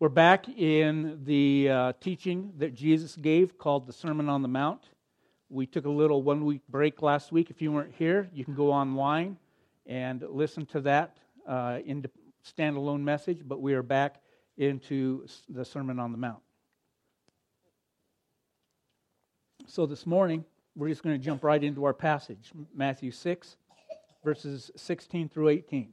We're back in the uh, teaching that Jesus gave called the Sermon on the Mount. We took a little one week break last week. If you weren't here, you can go online and listen to that uh, in standalone message, but we are back into the Sermon on the Mount. So this morning, we're just going to jump right into our passage Matthew 6, verses 16 through 18.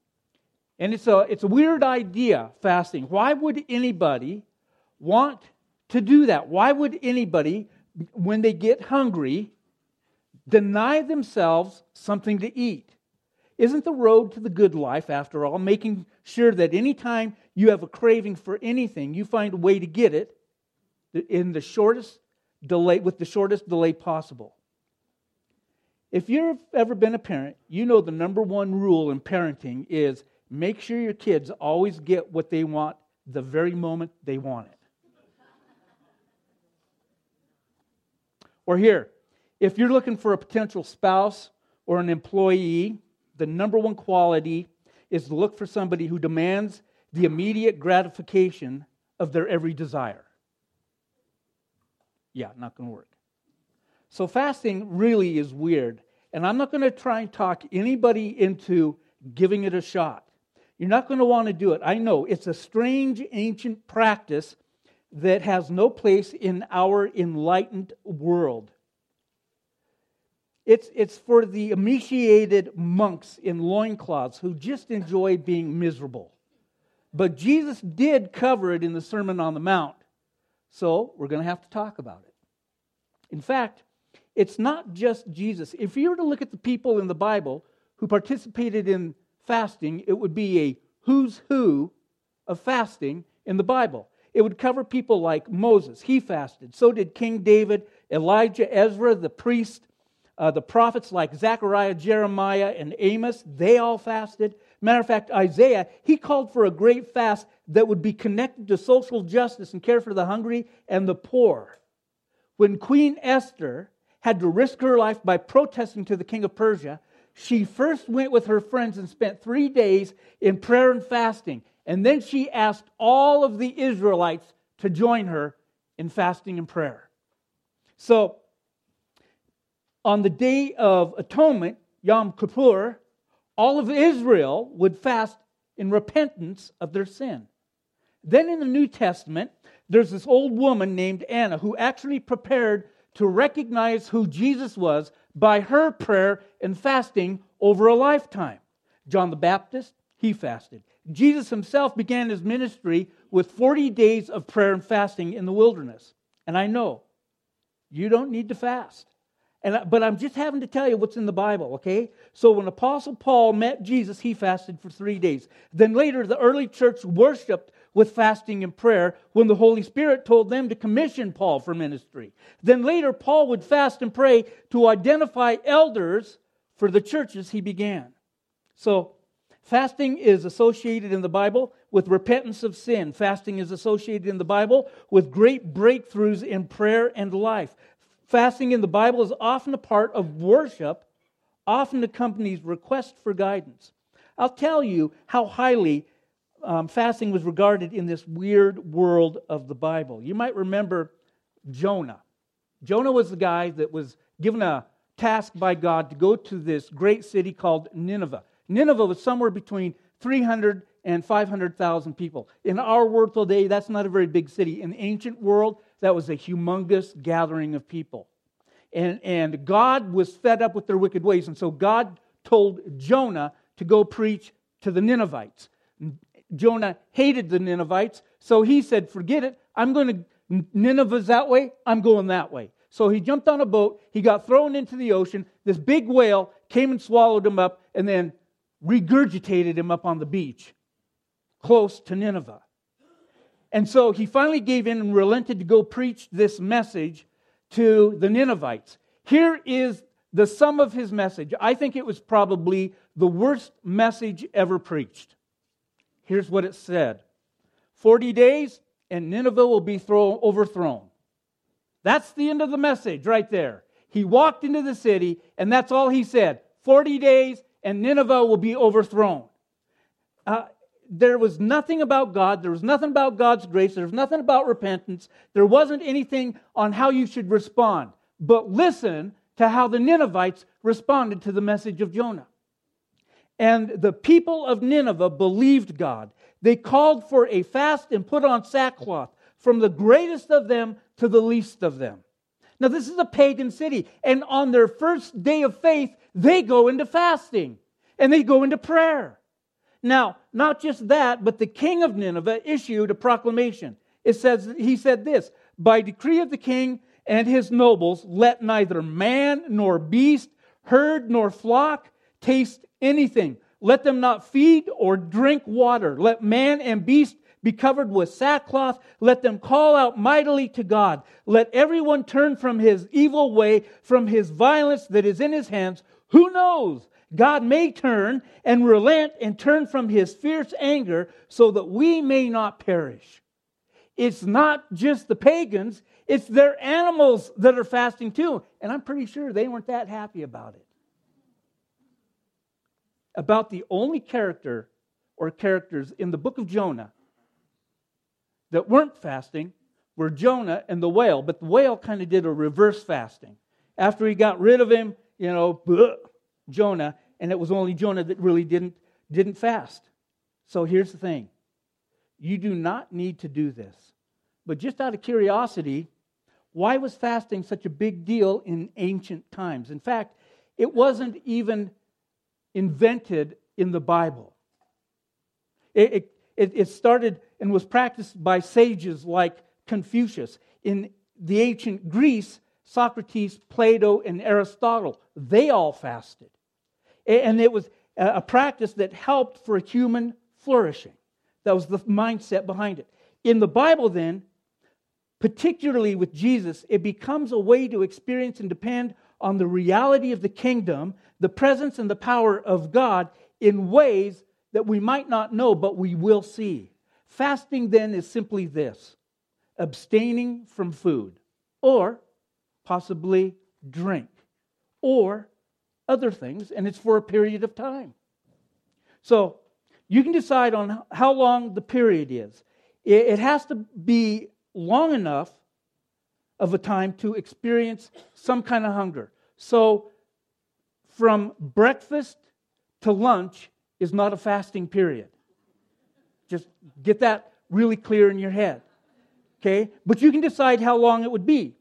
And it's a, it's a weird idea, fasting. Why would anybody want to do that? Why would anybody, when they get hungry, deny themselves something to eat? Isn't the road to the good life, after all, making sure that anytime you have a craving for anything, you find a way to get it in the shortest delay, with the shortest delay possible? If you've ever been a parent, you know the number one rule in parenting is Make sure your kids always get what they want the very moment they want it. or here, if you're looking for a potential spouse or an employee, the number one quality is to look for somebody who demands the immediate gratification of their every desire. Yeah, not going to work. So, fasting really is weird. And I'm not going to try and talk anybody into giving it a shot. You're not going to want to do it. I know it's a strange ancient practice that has no place in our enlightened world. It's, it's for the emaciated monks in loincloths who just enjoy being miserable. But Jesus did cover it in the Sermon on the Mount. So we're going to have to talk about it. In fact, it's not just Jesus. If you were to look at the people in the Bible who participated in fasting, it would be a who's who of fasting in the Bible. It would cover people like Moses, he fasted. So did King David, Elijah, Ezra, the priest, uh, the prophets like Zechariah, Jeremiah, and Amos, they all fasted. Matter of fact, Isaiah, he called for a great fast that would be connected to social justice and care for the hungry and the poor. When Queen Esther had to risk her life by protesting to the king of Persia, she first went with her friends and spent three days in prayer and fasting. And then she asked all of the Israelites to join her in fasting and prayer. So, on the day of atonement, Yom Kippur, all of Israel would fast in repentance of their sin. Then in the New Testament, there's this old woman named Anna who actually prepared to recognize who Jesus was by her prayer and fasting over a lifetime. John the Baptist, he fasted. Jesus himself began his ministry with 40 days of prayer and fasting in the wilderness. And I know you don't need to fast. And, but I'm just having to tell you what's in the Bible, okay? So when Apostle Paul met Jesus, he fasted for three days. Then later, the early church worshiped with fasting and prayer when the Holy Spirit told them to commission Paul for ministry. Then later, Paul would fast and pray to identify elders for the churches he began. So, fasting is associated in the Bible with repentance of sin. Fasting is associated in the Bible with great breakthroughs in prayer and life. Fasting in the Bible is often a part of worship, often accompanies request for guidance. I'll tell you how highly um, fasting was regarded in this weird world of the Bible. You might remember Jonah. Jonah was the guy that was given a task by God to go to this great city called Nineveh. Nineveh was somewhere between 300 and 500,000 people. In our world today, that's not a very big city. In the ancient world, that was a humongous gathering of people. And, and God was fed up with their wicked ways. And so God told Jonah to go preach to the Ninevites. Jonah hated the Ninevites, so he said, Forget it. I'm going to, Nineveh's that way, I'm going that way. So he jumped on a boat, he got thrown into the ocean. This big whale came and swallowed him up and then regurgitated him up on the beach close to Nineveh. And so he finally gave in and relented to go preach this message to the Ninevites. Here is the sum of his message. I think it was probably the worst message ever preached. Here's what it said 40 days, and Nineveh will be throw, overthrown. That's the end of the message right there. He walked into the city, and that's all he said 40 days, and Nineveh will be overthrown. Uh, there was nothing about God. There was nothing about God's grace. There was nothing about repentance. There wasn't anything on how you should respond. But listen to how the Ninevites responded to the message of Jonah. And the people of Nineveh believed God. They called for a fast and put on sackcloth, from the greatest of them to the least of them. Now, this is a pagan city, and on their first day of faith, they go into fasting and they go into prayer. Now, not just that, but the king of Nineveh issued a proclamation. It says, he said this By decree of the king and his nobles, let neither man nor beast, herd nor flock taste anything. Let them not feed or drink water. Let man and beast be covered with sackcloth. Let them call out mightily to God. Let everyone turn from his evil way, from his violence that is in his hands. Who knows? God may turn and relent and turn from his fierce anger so that we may not perish. It's not just the pagans, it's their animals that are fasting too. And I'm pretty sure they weren't that happy about it. About the only character or characters in the book of Jonah that weren't fasting were Jonah and the whale, but the whale kind of did a reverse fasting. After he got rid of him, you know, Jonah, and it was only Jonah that really didn't, didn't fast. So here's the thing you do not need to do this. But just out of curiosity, why was fasting such a big deal in ancient times? In fact, it wasn't even invented in the Bible. It, it, it started and was practiced by sages like Confucius. In the ancient Greece, Socrates, Plato, and Aristotle, they all fasted. And it was a practice that helped for human flourishing. That was the mindset behind it. In the Bible, then, particularly with Jesus, it becomes a way to experience and depend on the reality of the kingdom, the presence and the power of God in ways that we might not know, but we will see. Fasting then is simply this abstaining from food, or possibly drink, or other things, and it's for a period of time. So you can decide on how long the period is. It has to be long enough of a time to experience some kind of hunger. So from breakfast to lunch is not a fasting period. Just get that really clear in your head. Okay? But you can decide how long it would be.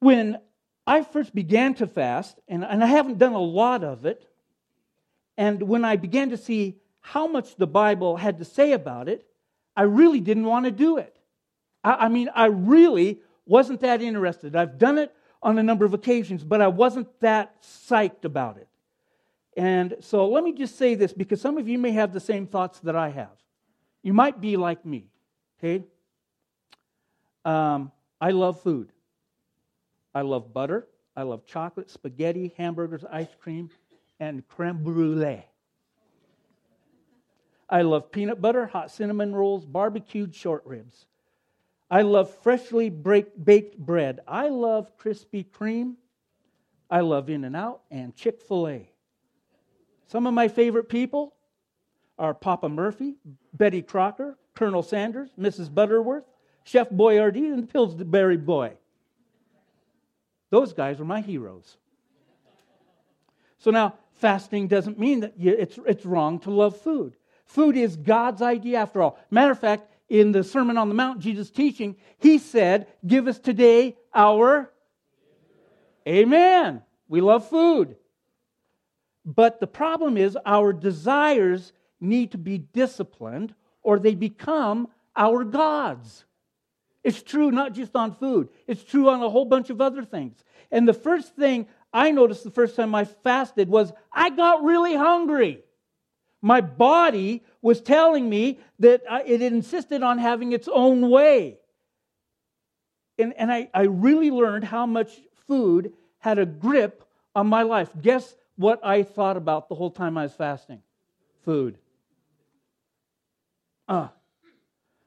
When I first began to fast, and, and I haven't done a lot of it, and when I began to see how much the Bible had to say about it, I really didn't want to do it. I, I mean, I really wasn't that interested. I've done it on a number of occasions, but I wasn't that psyched about it. And so let me just say this because some of you may have the same thoughts that I have. You might be like me, okay? Um, I love food. I love butter. I love chocolate, spaghetti, hamburgers, ice cream, and creme brulee. I love peanut butter, hot cinnamon rolls, barbecued short ribs. I love freshly baked bread. I love Krispy Kreme. I love In N Out and Chick fil A. Some of my favorite people are Papa Murphy, Betty Crocker, Colonel Sanders, Mrs. Butterworth, Chef Boyardee, and Pillsbury Boy. Those guys are my heroes. So now, fasting doesn't mean that you, it's, it's wrong to love food. Food is God's idea after all. Matter of fact, in the Sermon on the Mount, Jesus teaching, he said, Give us today our. Amen. We love food. But the problem is, our desires need to be disciplined or they become our gods. It's true not just on food, it's true on a whole bunch of other things. And the first thing I noticed the first time I fasted was I got really hungry. My body was telling me that it insisted on having its own way. And, and I, I really learned how much food had a grip on my life. Guess what I thought about the whole time I was fasting? Food. Uh,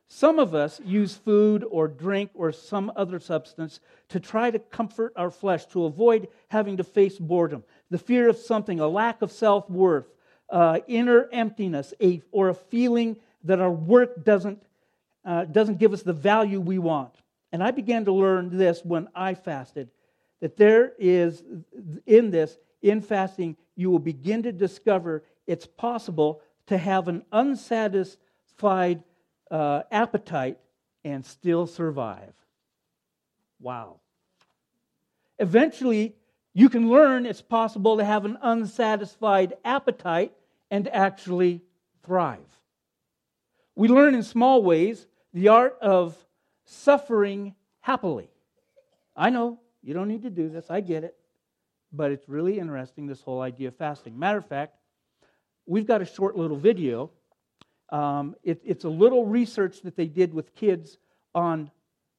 some of us use food or drink or some other substance to try to comfort our flesh, to avoid having to face boredom, the fear of something, a lack of self worth, uh, inner emptiness, a, or a feeling that our work doesn't, uh, doesn't give us the value we want. And I began to learn this when I fasted that there is, in this, in fasting, you will begin to discover it's possible to have an unsatisfied uh, appetite and still survive. Wow. Eventually, you can learn it's possible to have an unsatisfied appetite and actually thrive. We learn in small ways the art of suffering happily. I know you don't need to do this, I get it. But it's really interesting, this whole idea of fasting. Matter of fact, we've got a short little video um, it, it's a little research that they did with kids on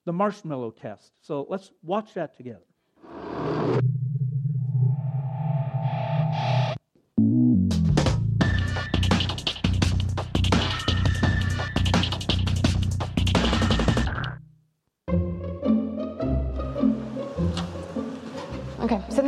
the marshmallow test. So let's watch that together.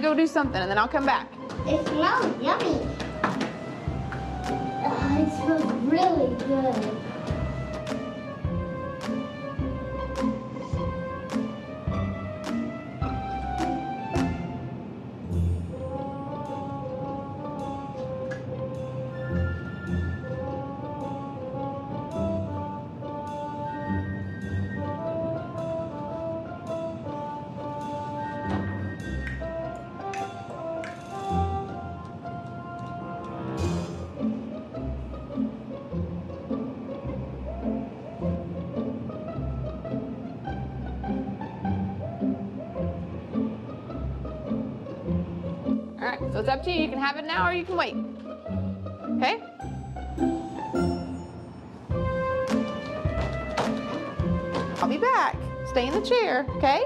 Gonna go do something and then I'll come back. It smells yummy. Uh, it smells really good. Now or you can wait. Okay? I'll be back. Stay in the chair, okay? Okay.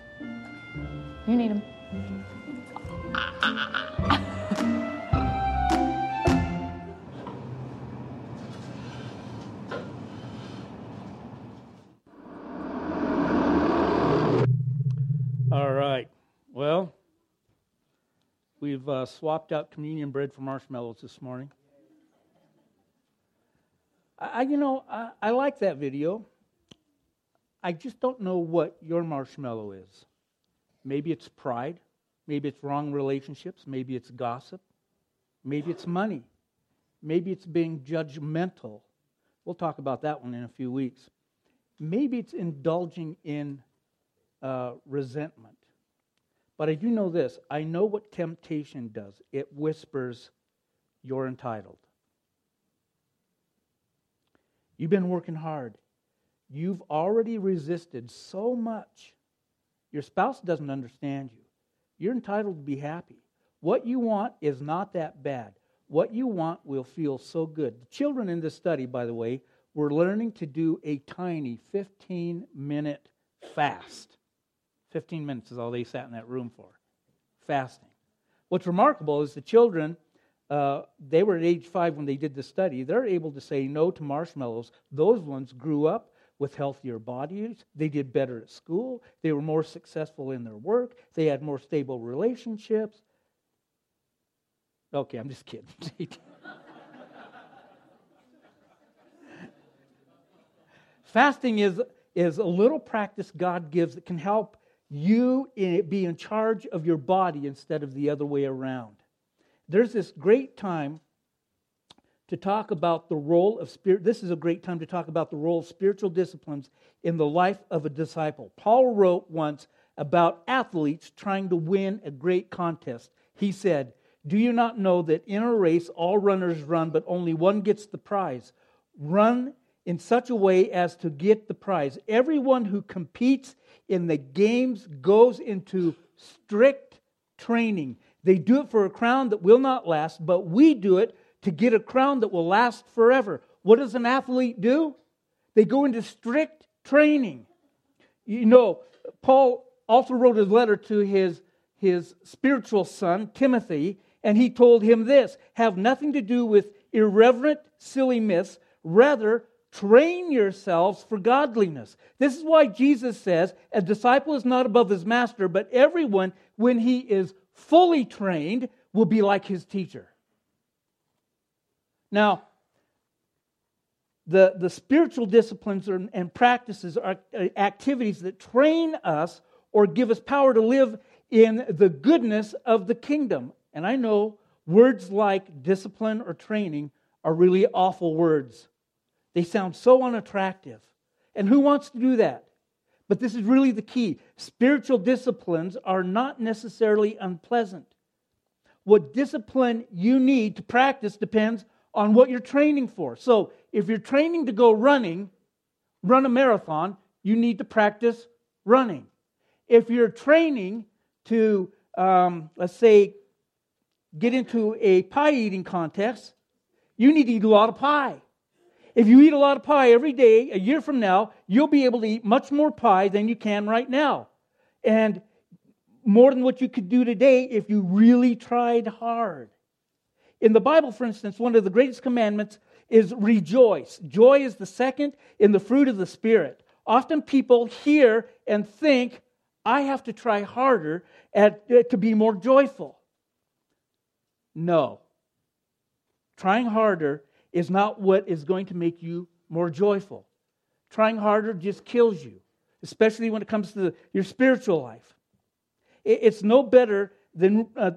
You need them. All right. Well, we've uh, swapped out communion bread for marshmallows this morning. I, you know, I, I like that video. I just don't know what your marshmallow is. Maybe it's pride. Maybe it's wrong relationships. Maybe it's gossip. Maybe it's money. Maybe it's being judgmental. We'll talk about that one in a few weeks. Maybe it's indulging in uh, resentment. But I do know this I know what temptation does it whispers, You're entitled. You've been working hard. You've already resisted so much. Your spouse doesn't understand you. You're entitled to be happy. What you want is not that bad. What you want will feel so good. The children in this study, by the way, were learning to do a tiny 15 minute fast. 15 minutes is all they sat in that room for, fasting. What's remarkable is the children, uh, they were at age five when they did the study. They're able to say no to marshmallows. Those ones grew up with healthier bodies. They did better at school. They were more successful in their work. They had more stable relationships. Okay, I'm just kidding. Fasting is, is a little practice God gives that can help you be in charge of your body instead of the other way around. There's this great time to talk about the role of spirit. This is a great time to talk about the role of spiritual disciplines in the life of a disciple. Paul wrote once about athletes trying to win a great contest. He said, Do you not know that in a race all runners run, but only one gets the prize? Run in such a way as to get the prize. Everyone who competes in the games goes into strict training. They do it for a crown that will not last, but we do it to get a crown that will last forever. What does an athlete do? They go into strict training. You know, Paul also wrote a letter to his, his spiritual son, Timothy, and he told him this have nothing to do with irreverent, silly myths. Rather, Train yourselves for godliness. This is why Jesus says, A disciple is not above his master, but everyone, when he is fully trained, will be like his teacher. Now, the, the spiritual disciplines and practices are uh, activities that train us or give us power to live in the goodness of the kingdom. And I know words like discipline or training are really awful words. They sound so unattractive. And who wants to do that? But this is really the key. Spiritual disciplines are not necessarily unpleasant. What discipline you need to practice depends on what you're training for. So, if you're training to go running, run a marathon, you need to practice running. If you're training to, um, let's say, get into a pie eating contest, you need to eat a lot of pie. If you eat a lot of pie every day, a year from now, you'll be able to eat much more pie than you can right now. And more than what you could do today if you really tried hard. In the Bible, for instance, one of the greatest commandments is rejoice. Joy is the second in the fruit of the Spirit. Often people hear and think, I have to try harder at, uh, to be more joyful. No. Trying harder is not what is going to make you more joyful. Trying harder just kills you, especially when it comes to the, your spiritual life. It, it's no better than uh,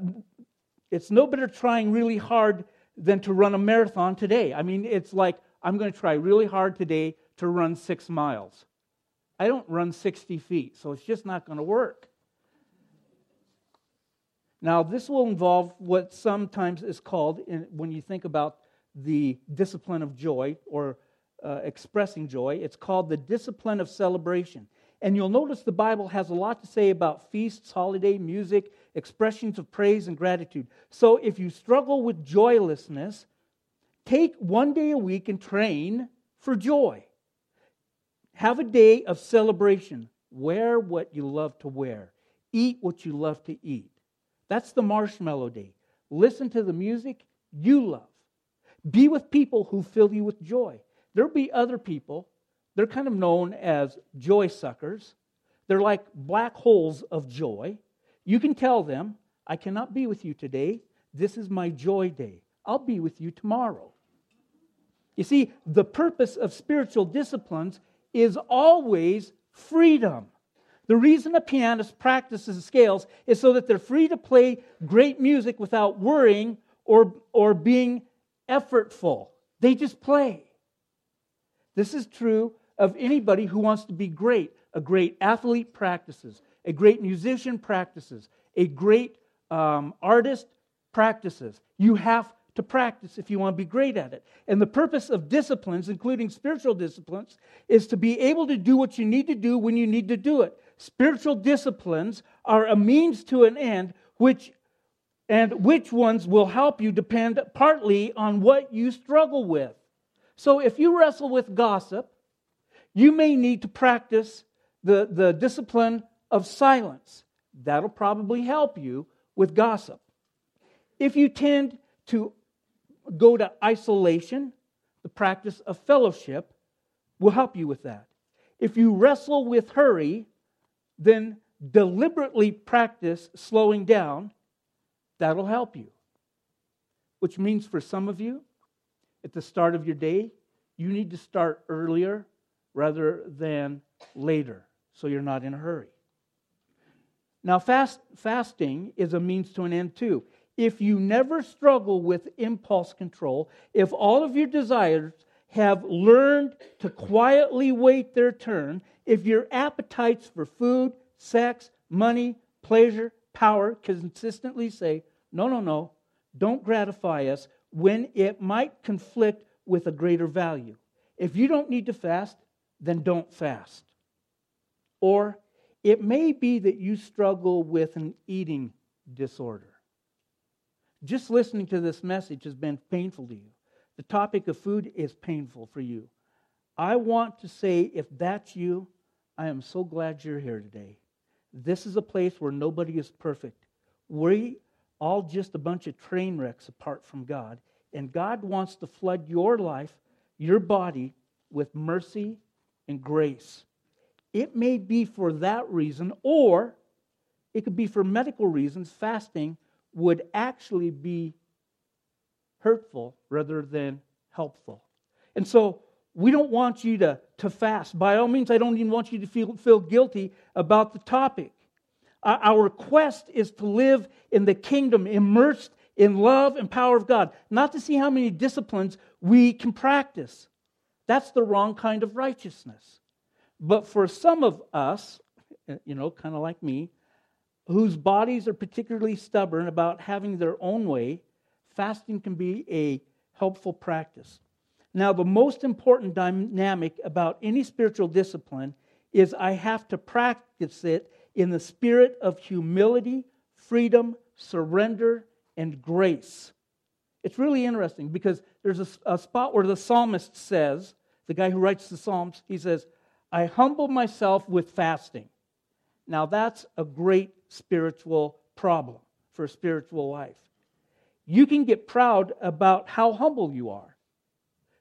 it's no better trying really hard than to run a marathon today. I mean, it's like I'm going to try really hard today to run six miles. I don't run 60 feet, so it's just not going to work. Now, this will involve what sometimes is called, in, when you think about the discipline of joy or uh, expressing joy. It's called the discipline of celebration. And you'll notice the Bible has a lot to say about feasts, holiday, music, expressions of praise and gratitude. So if you struggle with joylessness, take one day a week and train for joy. Have a day of celebration. Wear what you love to wear. Eat what you love to eat. That's the marshmallow day. Listen to the music you love. Be with people who fill you with joy. There'll be other people, they're kind of known as joy suckers. They're like black holes of joy. You can tell them, I cannot be with you today. This is my joy day. I'll be with you tomorrow. You see, the purpose of spiritual disciplines is always freedom. The reason a pianist practices scales is so that they're free to play great music without worrying or, or being effortful. They just play. This is true of anybody who wants to be great. A great athlete practices, a great musician practices, a great um, artist practices. You have to practice if you want to be great at it. And the purpose of disciplines, including spiritual disciplines, is to be able to do what you need to do when you need to do it. Spiritual disciplines are a means to an end, which and which ones will help you depend partly on what you struggle with. So if you wrestle with gossip, you may need to practice the, the discipline of silence. That'll probably help you with gossip. If you tend to go to isolation, the practice of fellowship will help you with that. If you wrestle with hurry, then deliberately practice slowing down. That'll help you. Which means for some of you, at the start of your day, you need to start earlier rather than later so you're not in a hurry. Now, fast, fasting is a means to an end too. If you never struggle with impulse control, if all of your desires have learned to quietly wait their turn, if your appetites for food, sex, money, pleasure, power consistently say, no, no, no, don't gratify us when it might conflict with a greater value. If you don't need to fast, then don't fast. Or it may be that you struggle with an eating disorder. Just listening to this message has been painful to you. The topic of food is painful for you. I want to say, if that's you, I am so glad you're here today. This is a place where nobody is perfect. We all just a bunch of train wrecks apart from God. And God wants to flood your life, your body, with mercy and grace. It may be for that reason, or it could be for medical reasons. Fasting would actually be hurtful rather than helpful. And so we don't want you to, to fast. By all means, I don't even want you to feel, feel guilty about the topic. Our quest is to live in the kingdom, immersed in love and power of God, not to see how many disciplines we can practice. That's the wrong kind of righteousness. But for some of us, eh, you know, kind of like me, whose bodies are particularly stubborn about having their own way, fasting can be a helpful practice. Now, the most important dynamic about any spiritual discipline is I have to practice it in the spirit of humility, freedom, surrender, and grace. It's really interesting because there's a, a, spot where the psalmist says, the guy who writes the Psalms, he says, I humble myself with fasting. Now, that's a great spiritual problem for a spiritual life. You can get proud about how humble you are.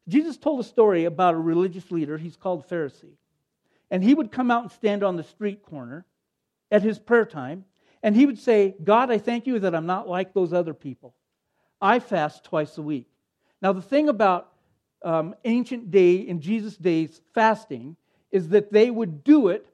Jesus told a story about a religious leader, he's called Pharisee. And he would come out and stand on the street corner at his prayer time, and he would say, God, I thank you that I'm not like those other people. I fast twice a week. Now, the thing about um, ancient day, in Jesus' days, fasting, is that they would do it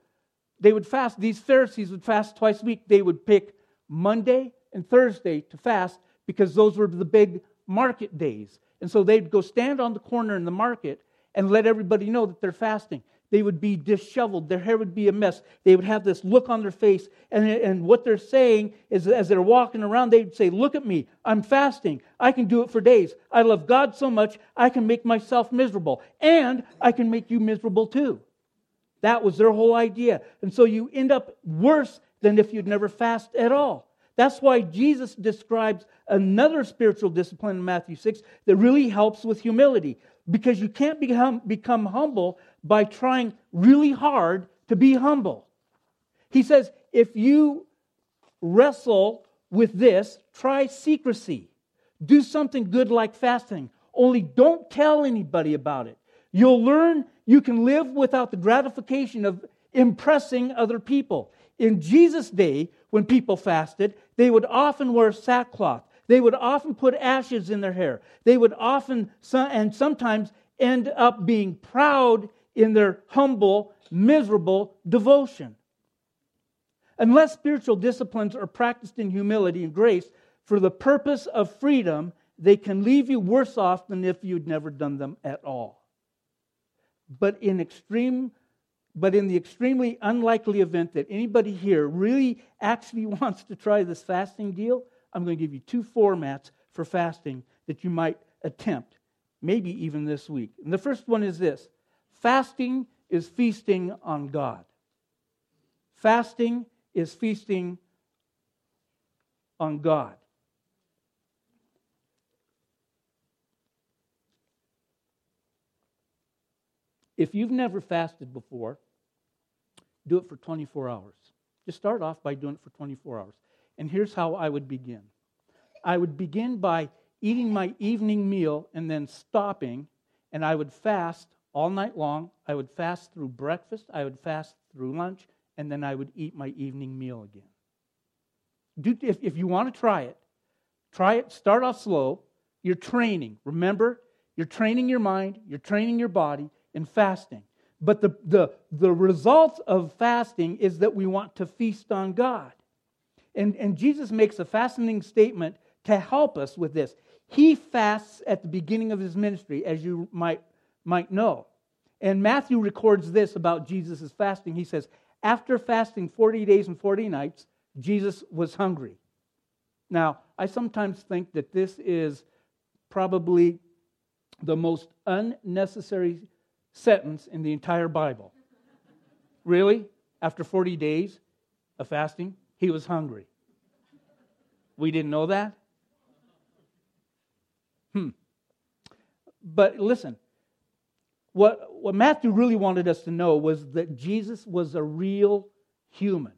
they would fast, these Pharisees would fast twice a week. They would pick Monday and Thursday to fast because those were the big market days. And so they'd go stand on the corner in the market and let everybody know that they're fasting. They would be disheveled. Their hair would be a mess. They would have this look on their face. And, and what they're saying is, as they're walking around, they'd say, Look at me. I'm fasting. I can do it for days. I love God so much, I can make myself miserable. And I can make you miserable too. That was their whole idea. And so you end up worse than if you'd never fast at all. That's why Jesus describes another spiritual discipline in Matthew 6 that really helps with humility. Because you can't become, become humble by trying really hard to be humble. He says, if you wrestle with this, try secrecy. Do something good like fasting. Only don't tell anybody about it. You'll learn you can live without the gratification of impressing other people. In Jesus' day, when people fasted, they would often wear sackcloth. They would often put ashes in their hair. They would often, and sometimes, end up being proud in their humble miserable devotion. Unless spiritual disciplines are practiced in humility and grace for the purpose of freedom, they can leave you worse off than if you'd never done them at all. But in extreme but in the extremely unlikely event that anybody here really actually wants to try this fasting deal, I'm going to give you two formats for fasting that you might attempt, maybe even this week. And the first one is this fasting is feasting on God. Fasting is feasting on God. If you've never fasted before, do it for 24 hours. Just start off by doing it for 24 hours. And here's how I would begin I would begin by eating my evening meal and then stopping, and I would fast all night long. I would fast through breakfast, I would fast through lunch, and then I would eat my evening meal again. Do, if, if you want to try it, try it. Start off slow. You're training. Remember, you're training your mind, you're training your body in fasting. But the, the, the result of fasting is that we want to feast on God. And, and Jesus makes a fascinating statement to help us with this. He fasts at the beginning of his ministry, as you might, might know. And Matthew records this about Jesus' fasting. He says, After fasting 40 days and 40 nights, Jesus was hungry. Now, I sometimes think that this is probably the most unnecessary sentence in the entire Bible. Really? After 40 days of fasting, he was hungry. We didn't know that? Hmm. But listen, what, what Matthew really wanted us to know was that Jesus was a real human.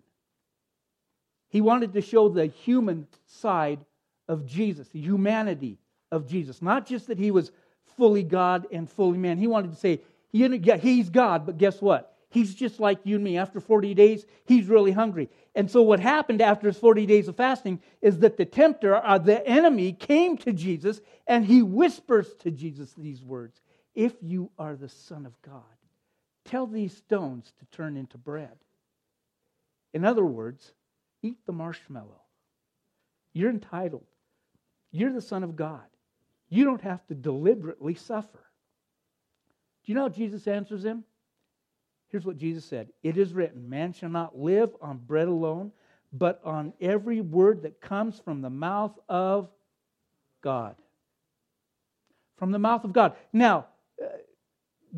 He wanted to show the human side of Jesus, the humanity of Jesus. Not just that he was fully God and fully man. He wanted to say he's God, but guess what? He's just like you and me. After 40 days, he's really hungry. And so, what happened after his 40 days of fasting is that the tempter, or uh, the enemy, came to Jesus and he whispers to Jesus these words If you are the Son of God, tell these stones to turn into bread. In other words, eat the marshmallow. You're entitled. You're the Son of God. You don't have to deliberately suffer. Do you know how Jesus answers him? Here's what Jesus said It is written, Man shall not live on bread alone, but on every word that comes from the mouth of God. From the mouth of God. Now, uh,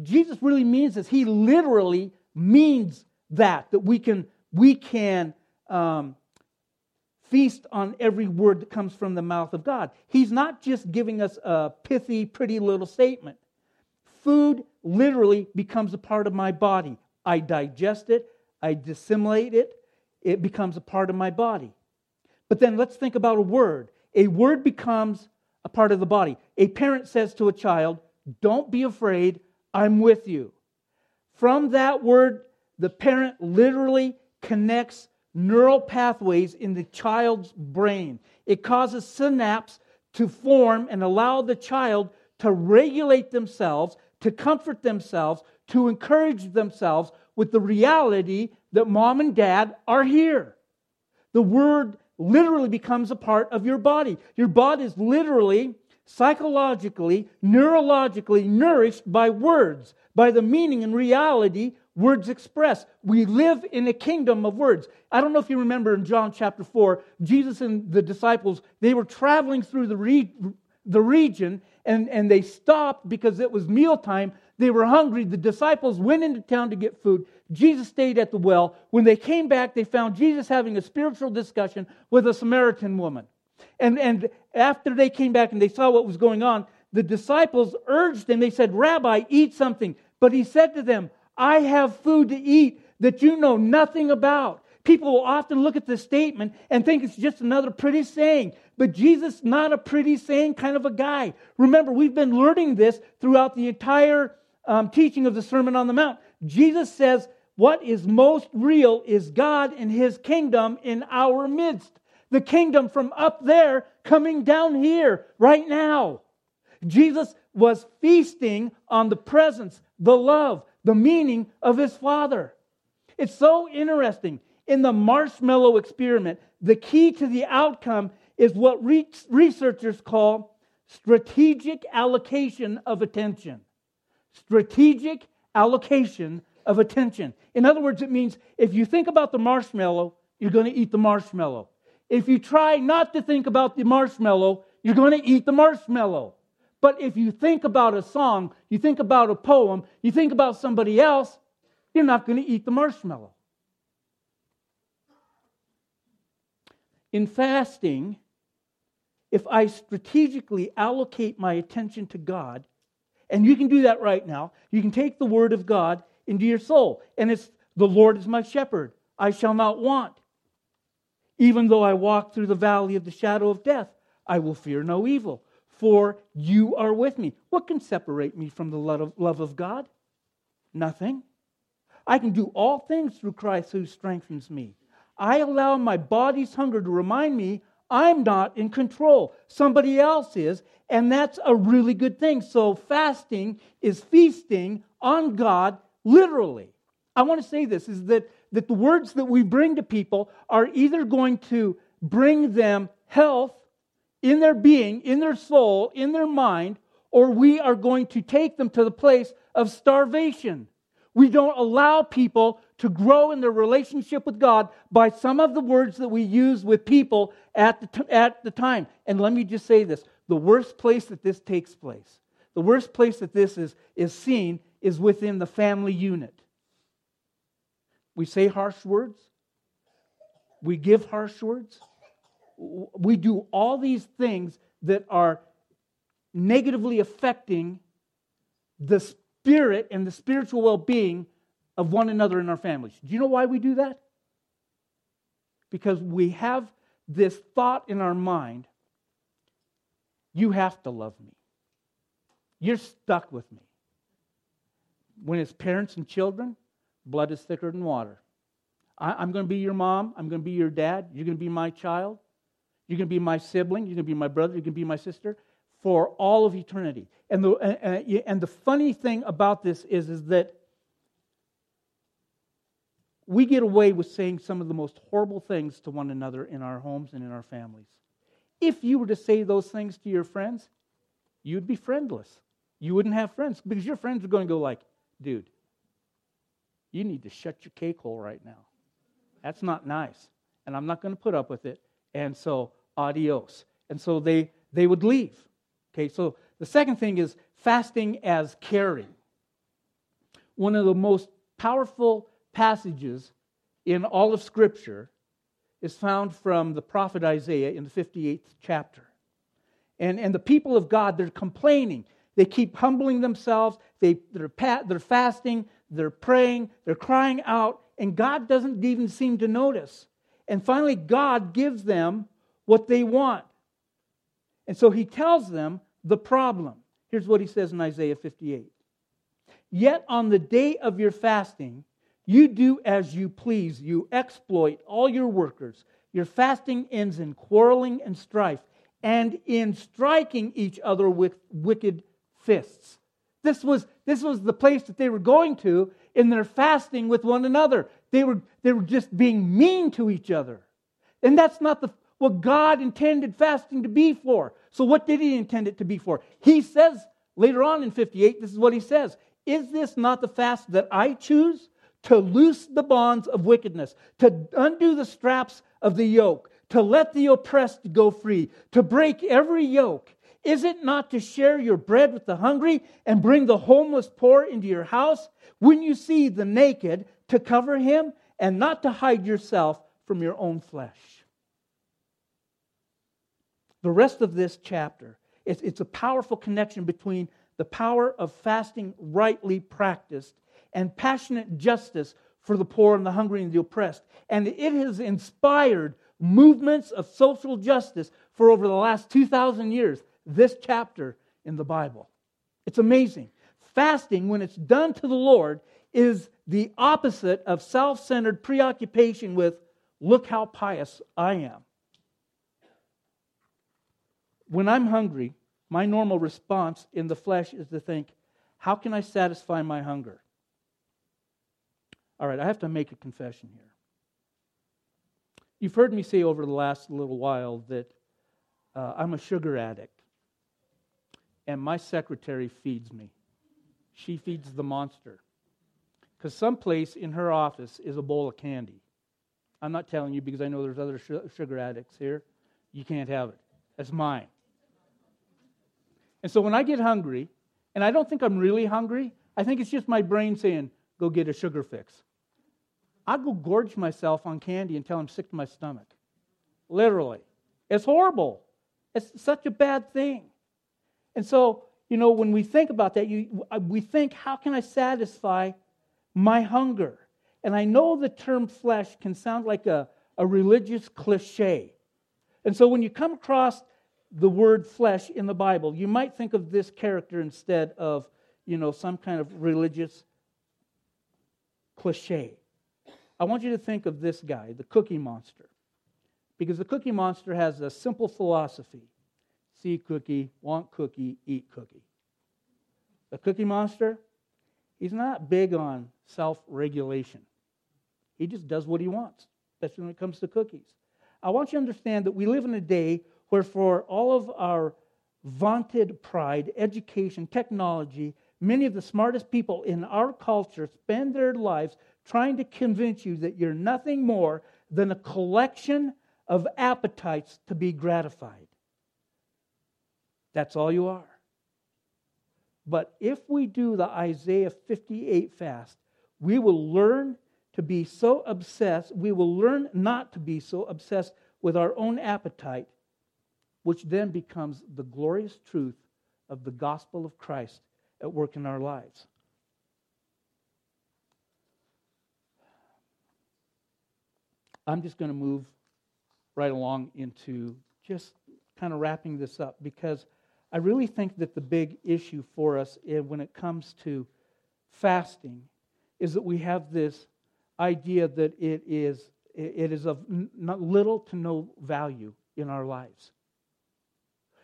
Jesus really means this. He literally means that, that we can, we can um, feast on every word that comes from the mouth of God. He's not just giving us a pithy, pretty little statement. Food literally becomes a part of my body. I digest it, I dissimulate it, it becomes a part of my body. But then let's think about a word. A word becomes a part of the body. A parent says to a child, Don't be afraid, I'm with you. From that word, the parent literally connects neural pathways in the child's brain. It causes synapses to form and allow the child to regulate themselves to comfort themselves, to encourage themselves with the reality that mom and dad are here. The word literally becomes a part of your body. Your body is literally, psychologically, neurologically nourished by words, by the meaning and reality words express. We live in a kingdom of words. I don't know if you remember in John chapter 4, Jesus and the disciples, they were traveling through the, re- the region and, and they stopped because it was mealtime. They were hungry. The disciples went into town to get food. Jesus stayed at the well. When they came back, they found Jesus having a spiritual discussion with a Samaritan woman. And, and after they came back and they saw what was going on, the disciples urged him. They said, Rabbi, eat something. But he said to them, I have food to eat that you know nothing about. People will often look at this statement and think it's just another pretty saying. But Jesus not a pretty saying kind of a guy. Remember, we've been learning this throughout the entire um, teaching of the Sermon on the Mount. Jesus says, what is most real is God and his kingdom in our midst. The kingdom from up there coming down here right now. Jesus was feasting on the presence, the love, the meaning of his Father. It's so interesting. In the marshmallow experiment, the key to the outcome is what re- researchers call strategic allocation of attention. Strategic allocation of attention. In other words, it means if you think about the marshmallow, you're going to eat the marshmallow. If you try not to think about the marshmallow, you're going to eat the marshmallow. But if you think about a song, you think about a poem, you think about somebody else, you're not going to eat the marshmallow. In fasting, if I strategically allocate my attention to God, and you can do that right now, you can take the word of God into your soul. And it's the Lord is my shepherd, I shall not want. Even though I walk through the valley of the shadow of death, I will fear no evil, for you are with me. What can separate me from the love of God? Nothing. I can do all things through Christ who strengthens me. I allow my body's hunger to remind me I'm not in control. Somebody else is, and that's a really good thing. So, fasting is feasting on God literally. I want to say this is that, that the words that we bring to people are either going to bring them health in their being, in their soul, in their mind, or we are going to take them to the place of starvation. We don't allow people to grow in their relationship with God by some of the words that we use with people at the, t- at the time. And let me just say this the worst place that this takes place, the worst place that this is, is seen is within the family unit. We say harsh words, we give harsh words, we do all these things that are negatively affecting the spirit and the spiritual well being of one another in our families. Do you know why we do that? Because we have this thought in our mind you have to love me. You're stuck with me. When it's parents and children, blood is thicker than water. I, am going to be your mom. I'm going to be your dad. You're going to be my child. You're going to be my sibling. You're going to be my brother. You're going to be my sister for all of eternity. And the, and, and the funny thing about this is, is that we get away with saying some of the most horrible things to one another in our homes and in our families. If you were to say those things to your friends, you'd be friendless. You wouldn't have friends because your friends are going to go like, dude, you need to shut your cake hole right now. That's not nice. And I'm not going to put up with it. And so, adios. And so they, they would leave. Okay, so the second thing is fasting as caring. One of the most powerful passages in all of Scripture is found from the prophet Isaiah in the 58th chapter. And, and the people of God, they're complaining. They keep humbling themselves. They, they're, they're fasting. They're praying. They're crying out. And God doesn't even seem to notice. And finally, God gives them what they want. And so he tells them the problem. Here's what he says in Isaiah 58 Yet on the day of your fasting, you do as you please. You exploit all your workers. Your fasting ends in quarreling and strife and in striking each other with wicked fists. This was, this was the place that they were going to in their fasting with one another. They were, they were just being mean to each other. And that's not the, what God intended fasting to be for. So, what did He intend it to be for? He says later on in 58, this is what He says Is this not the fast that I choose? To loose the bonds of wickedness, to undo the straps of the yoke, to let the oppressed go free, to break every yoke is it not to share your bread with the hungry and bring the homeless poor into your house? When you see the naked, to cover him and not to hide yourself from your own flesh. The rest of this chapter, it's, it's a powerful connection between the power of fasting rightly practiced and passionate justice for the poor and the hungry and the oppressed. And it has inspired movements of social justice for over the last 2,000 years this chapter in the Bible. It's amazing. Fasting, when it's done to the Lord, is the opposite of self centered preoccupation with, look how pious I am. When I'm hungry, my normal response in the flesh is to think, how can I satisfy my hunger? All right, I have to make a confession here. You've heard me say over the last little while that uh, I'm a sugar addict, and my secretary feeds me. She feeds the monster. Because someplace in her office is a bowl of candy. I'm not telling you because I know there's other sugar addicts here. You can't have it. That's mine. And so when I get hungry, and I don't think I'm really hungry, I think it's just my brain saying, go get a sugar fix. I go gorge myself on candy until I'm sick to my stomach. Literally. It's horrible. It's such a bad thing. And so, you know, when we think about that, you, uh, we think, how can I satisfy my hunger? And I know the term flesh can sound like a, a religious cliche. And so when you come across the word flesh in the Bible, you might think of this character instead of, you know, some kind of religious cliche. I want you to think of this guy, the cookie monster. Because the cookie monster has a simple philosophy see cookie, want cookie, eat cookie. The cookie monster, he's not big on self regulation. He just does what he wants, especially when it comes to cookies. I want you to understand that we live in a day where, for all of our vaunted pride, education, technology, many of the smartest people in our culture spend their lives trying to convince you that you're nothing more than a collection of appetites to be gratified. That's all you are. But if we do the Isaiah 58 fast, we will learn to be so obsessed, we will learn not to be so obsessed with our own appetite, which then becomes the glorious truth of the gospel of Christ at work in our lives. I'm just going to move right along into just kind of wrapping this up because I really think that the big issue for us eh, when it comes to fasting is that we have this idea that it is, it is of little to no value in our lives.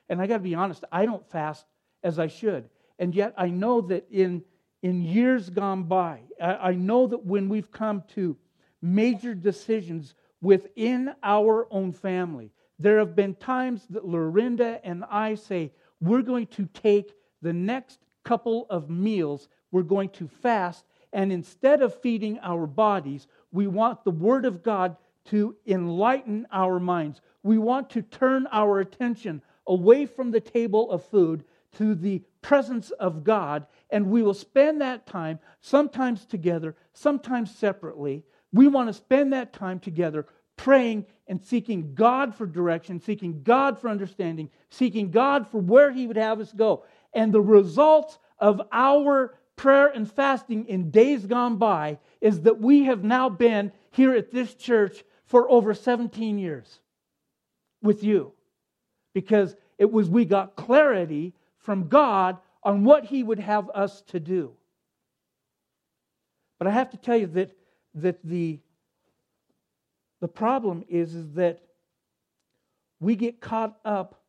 And I got to be honest, I don't fast as I should. And yet I know that in, in years gone by, I, I know that when we've come to major decisions within our own family. There have been times that Lorinda and I say, we're going to take the next couple of meals, we're going to fast, and instead of feeding our bodies, we want the Word of God to enlighten our minds. We want to turn our attention away from the table of food to the presence of God, and we will spend that time, sometimes together, sometimes separately, we want to spend that time together praying and seeking God for direction, seeking God for understanding, seeking God for where He would have us go. And the results of our prayer and fasting in days gone by is that we have now been here at this church for over 17 years with you because it was we got clarity from God on what He would have us to do. But I have to tell you that that the, the problem is, is that we get caught up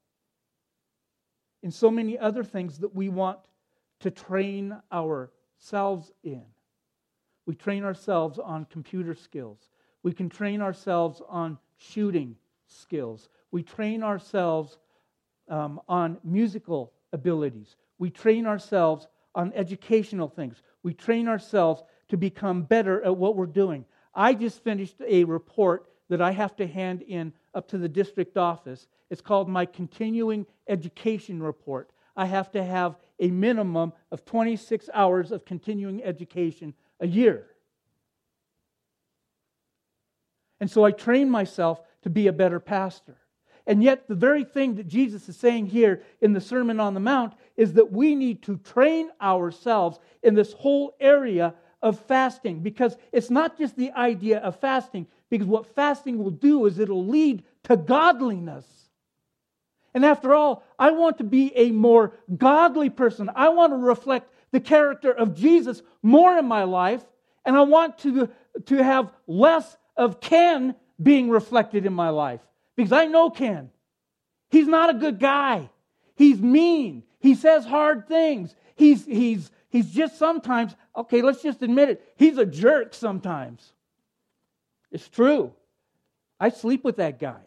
in so many other things that we want to train ourselves in. We train ourselves on computer skills. We can train ourselves on shooting skills. We train ourselves um, on musical abilities. We train ourselves on educational things. We train ourselves to become better at what we're doing. I just finished a report that I have to hand in up to the district office. It's called my continuing education report. I have to have a minimum of 26 hours of continuing education a year. And so I train myself to be a better pastor. And yet, the very thing that Jesus is saying here in the Sermon on the Mount is that we need to train ourselves in this whole area of fasting because it's not just the idea of fasting, because what fasting will do is it'll lead to godliness. And after all, I want to be a more godly person. I want to reflect the character of Jesus more in my life, and I want to, to have less of Ken being reflected in my life because I know Ken. He's not a good guy. He's mean. He says hard things. He's, he's He's just sometimes, okay, let's just admit it, he's a jerk sometimes. It's true. I sleep with that guy.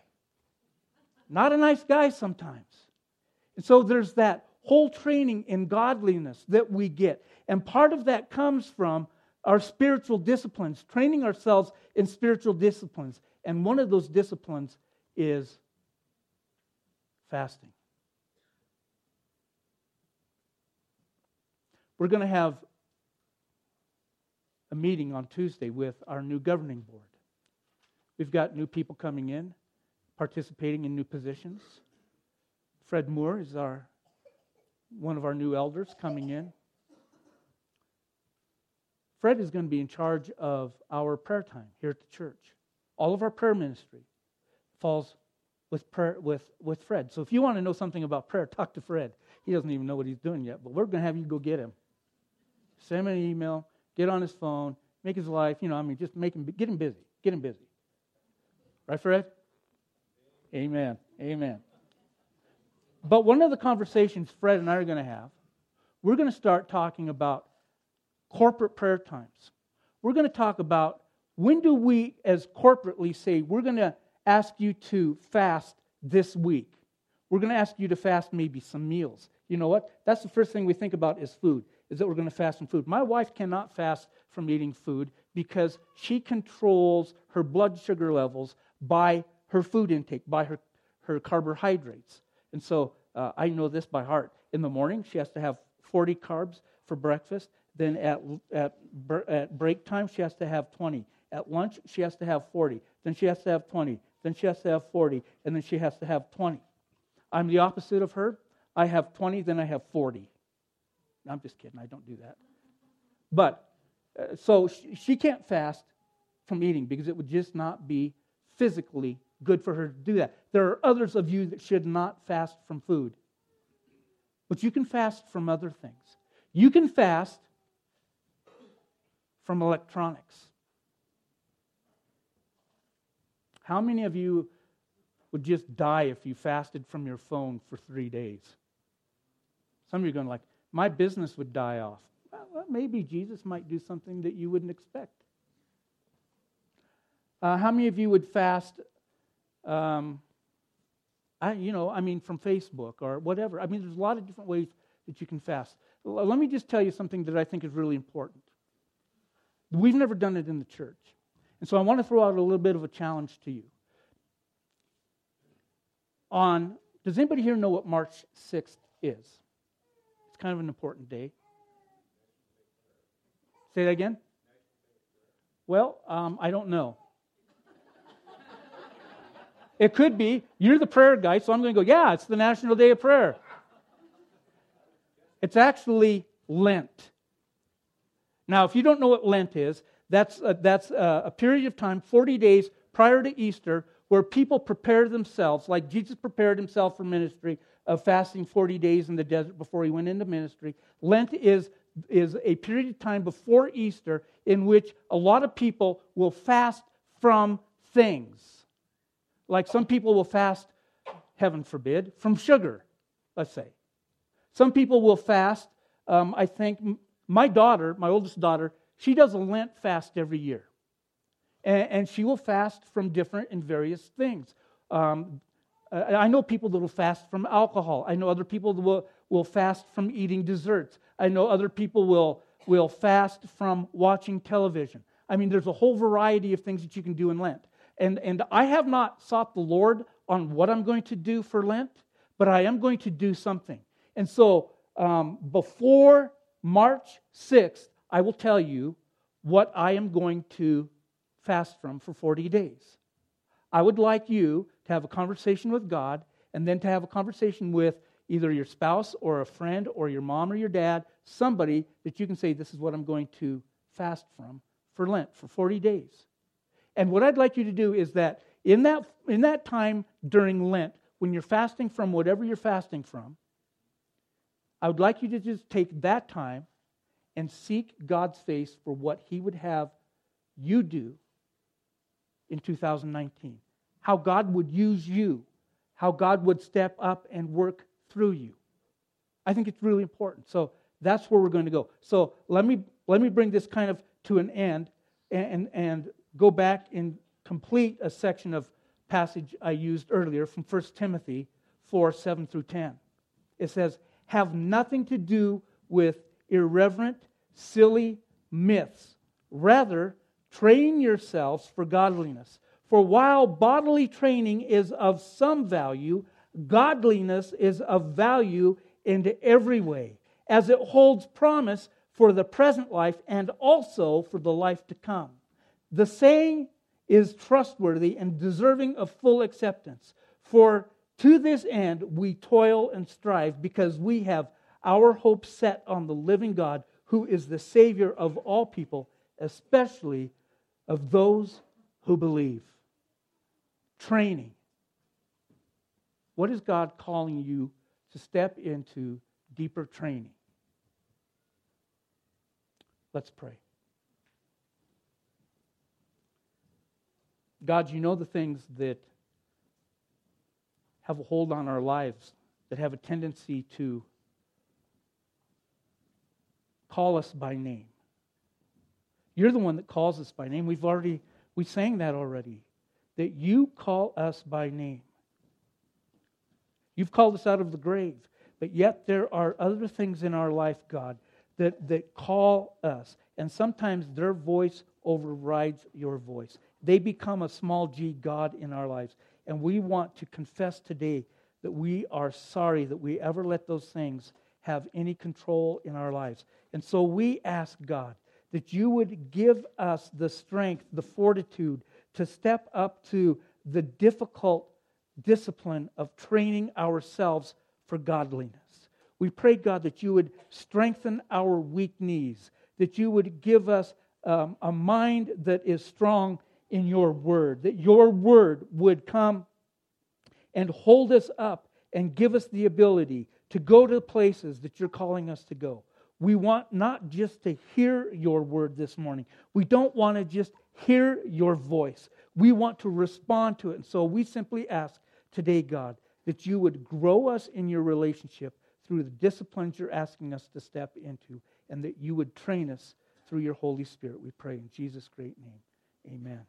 Not a nice guy sometimes. And so there's that whole training in godliness that we get. And part of that comes from our spiritual disciplines, training ourselves in spiritual disciplines. And one of those disciplines is fasting. We're going to have a meeting on Tuesday with our new governing board. We've got new people coming in, participating in new positions. Fred Moore is our one of our new elders coming in. Fred is going to be in charge of our prayer time here at the church. All of our prayer ministry falls with, prayer, with, with Fred. So if you want to know something about prayer, talk to Fred. He doesn't even know what he's doing yet, but we're going to have you go get him. Send him an email, get on his phone, make his life, you know, I mean, just make him, get him busy. Get him busy. Right, Fred? Amen. Amen. But one of the conversations Fred and I are going to have, we're going to start talking about corporate prayer times. We're going to talk about when do we, as corporately, say, we're going to ask you to fast this week. We're going to ask you to fast maybe some meals. You know what? That's the first thing we think about is food, is that we're going to fast from food. My wife cannot fast from eating food because she controls her blood sugar levels by her food intake, by her, her carbohydrates. And so uh, I know this by heart. In the morning, she has to have 40 carbs for breakfast. Then at, at, at break time, she has to have 20. At lunch, she has to have 40. Then she has to have 20. Then she has to have 40. And then she has to have 20. I'm the opposite of her. I have 20, then I have 40. I'm just kidding. I don't do that. But, uh, so she, she can't fast from eating because it would just not be physically good for her to do that. There are others of you that should not fast from food. But you can fast from other things. You can fast from electronics. How many of you would just die if you fasted from your phone for three days? Some of you are going like, my business would die off. Well, maybe Jesus might do something that you wouldn't expect. Uh, how many of you would fast? Um, I, you know, I mean, from Facebook or whatever. I mean, there's a lot of different ways that you can fast. L- let me just tell you something that I think is really important. We've never done it in the church. And so I want to throw out a little bit of a challenge to you. On, does anybody here know what March 6th is? It's kind of an important day. Say that again? Well, um, I don't know. It could be, you're the prayer guy, so I'm going to go, yeah, it's the National Day of Prayer. It's actually Lent. Now, if you don't know what Lent is, that's, a, that's a, a period of time, 40 days prior to Easter, where people prepare themselves, like Jesus prepared himself for ministry of fasting 40 days in the desert before he went into ministry. Lent is, is a period of time before Easter in which a lot of people will fast from things. Like some people will fast, heaven forbid, from sugar, let's say. Some people will fast, um, I think, my daughter, my oldest daughter, she does a Lent fast every year. And, and she will fast from different and various things. Um, I know people that will fast from alcohol. I know other people that will, will fast from eating desserts. I know other people will, will fast from watching television. I mean, there's a whole variety of things that you can do in Lent. And, and I have not sought the Lord on what I'm going to do for Lent, but I am going to do something. And so um, before March 6th, I will tell you what I am going to fast from for 40 days. I would like you to have a conversation with God and then to have a conversation with either your spouse or a friend or your mom or your dad, somebody that you can say, This is what I'm going to fast from for Lent for 40 days. And what I'd like you to do is that in that, in that time during Lent, when you're fasting from whatever you're fasting from, I would like you to just take that time and seek God's face for what He would have you do in 2019. How God would use you, how God would step up and work through you. I think it's really important. So That's where we're going to go. So let me let me bring this kind of to an end and, and, go back and complete a section of passage I used earlier from 1 Timothy 4 7 through 10. It says, Have nothing to do with irreverent, silly myths. Rather, train yourselves for godliness. For while bodily training is of some value, godliness is of value in every way, as it holds promise for the present life and also for the life to come. The saying is trustworthy and deserving of full acceptance. For to this end we toil and strive because we have our hope set on the living God, who is the Savior of all people, especially of those who believe. Training. What is God calling you to step into deeper training? Let's pray. God, you know the things that have a hold on our lives, that have a tendency to call us by name. You're the one that calls us by name. We've already, we sang that already. That you call us by name. You've called us out of the grave. But yet there are other things in our life, God, that, that call us. And sometimes their voice overrides your voice. They become a small g God in our lives. And we want to confess today that we are sorry that we ever let those things have any control in our lives. And so we ask God that you would give us the strength, the fortitude to step up to the difficult discipline of training ourselves for godliness. We pray, God, that you would strengthen our weak knees, that you would give us um, a mind that is strong in your word, that your word would come and hold us up and give us the ability to go to the places that you're calling us to go. We want not just to hear your word this morning, we don't want to just hear your voice. We want to respond to it. And so we simply ask today, God, that you would grow us in your relationship through the disciplines you're asking us to step into, and that you would train us through your Holy Spirit. We pray in Jesus' great name. Amen.